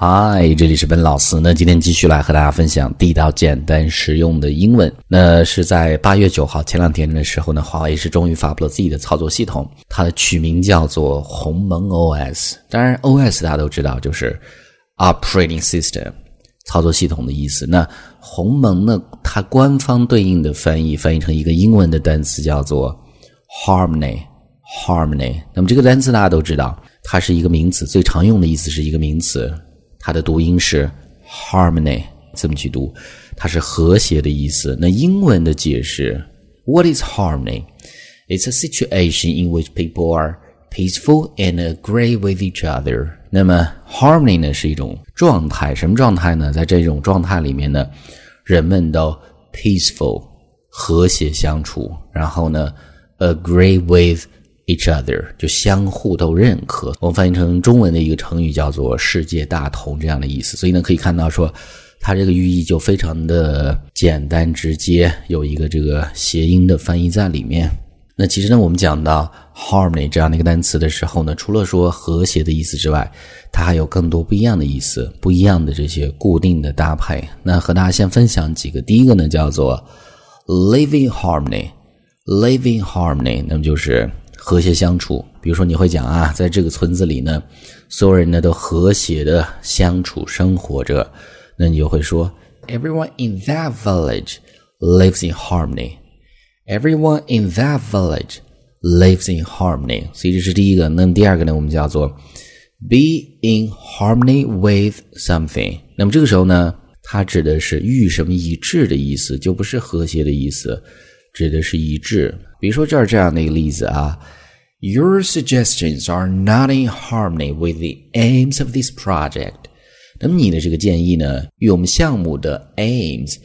嗨，这里是本老师。那今天继续来和大家分享地道、简单、实用的英文。那是在八月九号前两天的时候呢，华为是终于发布了自己的操作系统，它的取名叫做鸿蒙 OS。当然，OS 大家都知道就是 Operating System，操作系统的意思。那鸿蒙呢，它官方对应的翻译翻译成一个英文的单词叫做 Harmony，Harmony。那么这个单词大家都知道，它是一个名词，最常用的意思是一个名词。它的读音是 harmony，这么去读，它是和谐的意思。那英文的解释，What is harmony? It's a situation in which people are peaceful and agree with each other。那么 harmony 呢是一种状态，什么状态呢？在这种状态里面呢，人们都 peaceful 和谐相处，然后呢 agree with。Each other 就相互都认可，我们翻译成中文的一个成语叫做“世界大同”这样的意思。所以呢，可以看到说，它这个寓意就非常的简单直接，有一个这个谐音的翻译在里面。那其实呢，我们讲到 harmony 这样的一个单词的时候呢，除了说和谐的意思之外，它还有更多不一样的意思，不一样的这些固定的搭配。那和大家先分享几个，第一个呢叫做 living harmony，living harmony，那么就是。和谐相处，比如说你会讲啊，在这个村子里呢，所有人呢都和谐的相处生活着，那你就会说，Everyone in that village lives in harmony. Everyone in that village lives in harmony. 所以这是第一个。那么第二个呢，我们叫做 be in harmony with something。那么这个时候呢，它指的是与什么一致的意思，就不是和谐的意思，指的是一致。比如说这儿这样的一个例子啊。Your suggestions are not in harmony with the aims of this project。那么你的这个建议呢，与我们项目的 aims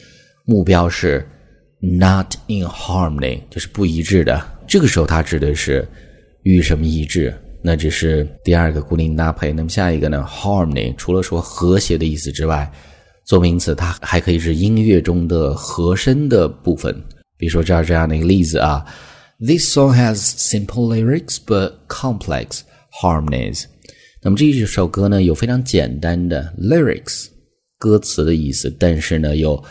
目标是 not in harmony，就是不一致的。这个时候它指的是与什么一致？那这是第二个固定搭配。那么下一个呢？harmony 除了说和谐的意思之外，做名词它还可以是音乐中的和声的部分。比如说这儿这样的一个例子啊。This song has simple lyrics but complex harmonies。那么这一首歌呢，有非常简单的 lyrics 歌词的意思，但是呢，有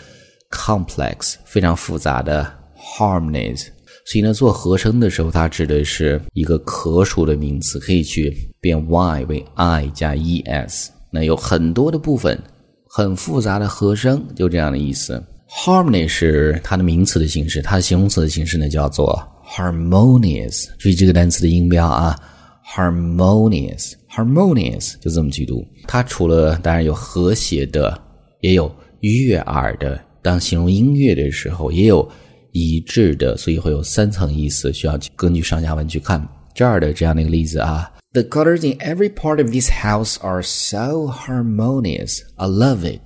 complex 非常复杂的 harmonies。所以呢，做和声的时候，它指的是一个可数的名词，可以去变 y 为 i 加 es。那有很多的部分，很复杂的和声，就这样的意思。Harmony 是它的名词的形式，它的形容词的形式呢，叫做。harmonious，注意这个单词的音标啊，harmonious，harmonious 就这么去读。它除了当然有和谐的，也有悦耳的。当形容音乐的时候，也有一致的，所以会有三层意思，需要根据上下文去看。这儿的这样的一个例子啊，The colors in every part of this house are so harmonious. I love it.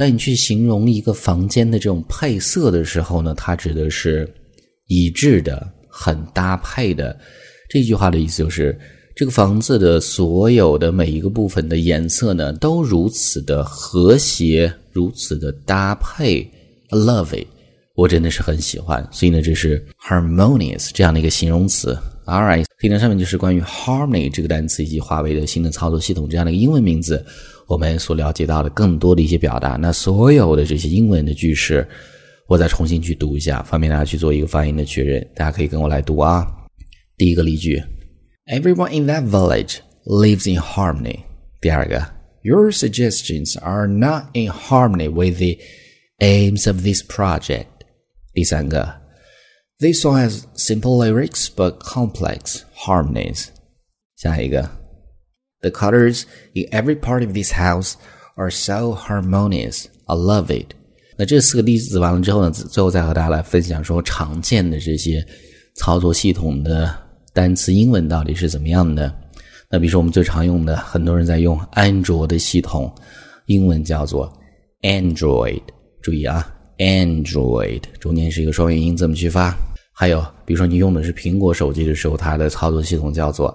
当你去形容一个房间的这种配色的时候呢，它指的是。一致的、很搭配的，这句话的意思就是，这个房子的所有的每一个部分的颜色呢，都如此的和谐，如此的搭配。I love it，我真的是很喜欢。所以呢，这是 harmonious 这样的一个形容词。All right，所以呢，上面就是关于 harmony 这个单词以及华为的新的操作系统这样的一个英文名字，我们所了解到的更多的一些表达。那所有的这些英文的句式。我再重新去读一下，方便大家去做一个发音的确认。大家可以跟我来读啊。第一个例句：Everyone in that village lives in harmony。第二个：Your suggestions are not in harmony with the aims of this project。第三个：This song has simple lyrics but complex harmonies。下一个：The colors in every part of this house are so harmonious. I love it. 那这四个例子完了之后呢，最后再和大家来分享说常见的这些操作系统的单词英文到底是怎么样的。那比如说我们最常用的，很多人在用安卓的系统，英文叫做 Android。注意啊，Android 中间是一个双元音，怎么去发？还有比如说你用的是苹果手机的时候，它的操作系统叫做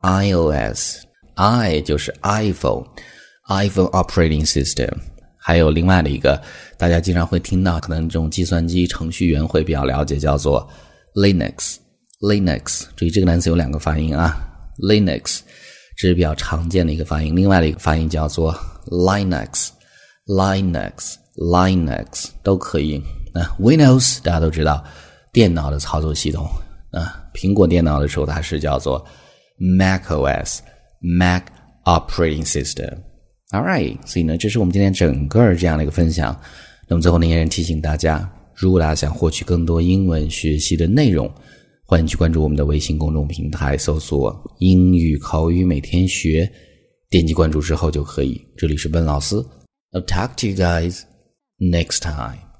iOS，i 就是 iPhone，iPhone Operating System。还有另外的一个，大家经常会听到，可能这种计算机程序员会比较了解，叫做 Linux。Linux，注意这个单词有两个发音啊，Linux，这是比较常见的一个发音。另外的一个发音叫做，Linux，Linux，Linux 都可以。那 Windows 大家都知道，电脑的操作系统啊，苹果电脑的时候它是叫做 Mac OS，Mac Operating System。All right，所以呢，这是我们今天整个这样的一个分享。那么最后呢，依然提醒大家，如果大家想获取更多英文学习的内容，欢迎去关注我们的微信公众平台，搜索“英语口语每天学”，点击关注之后就可以。这里是笨老师，I'll talk to you guys next time.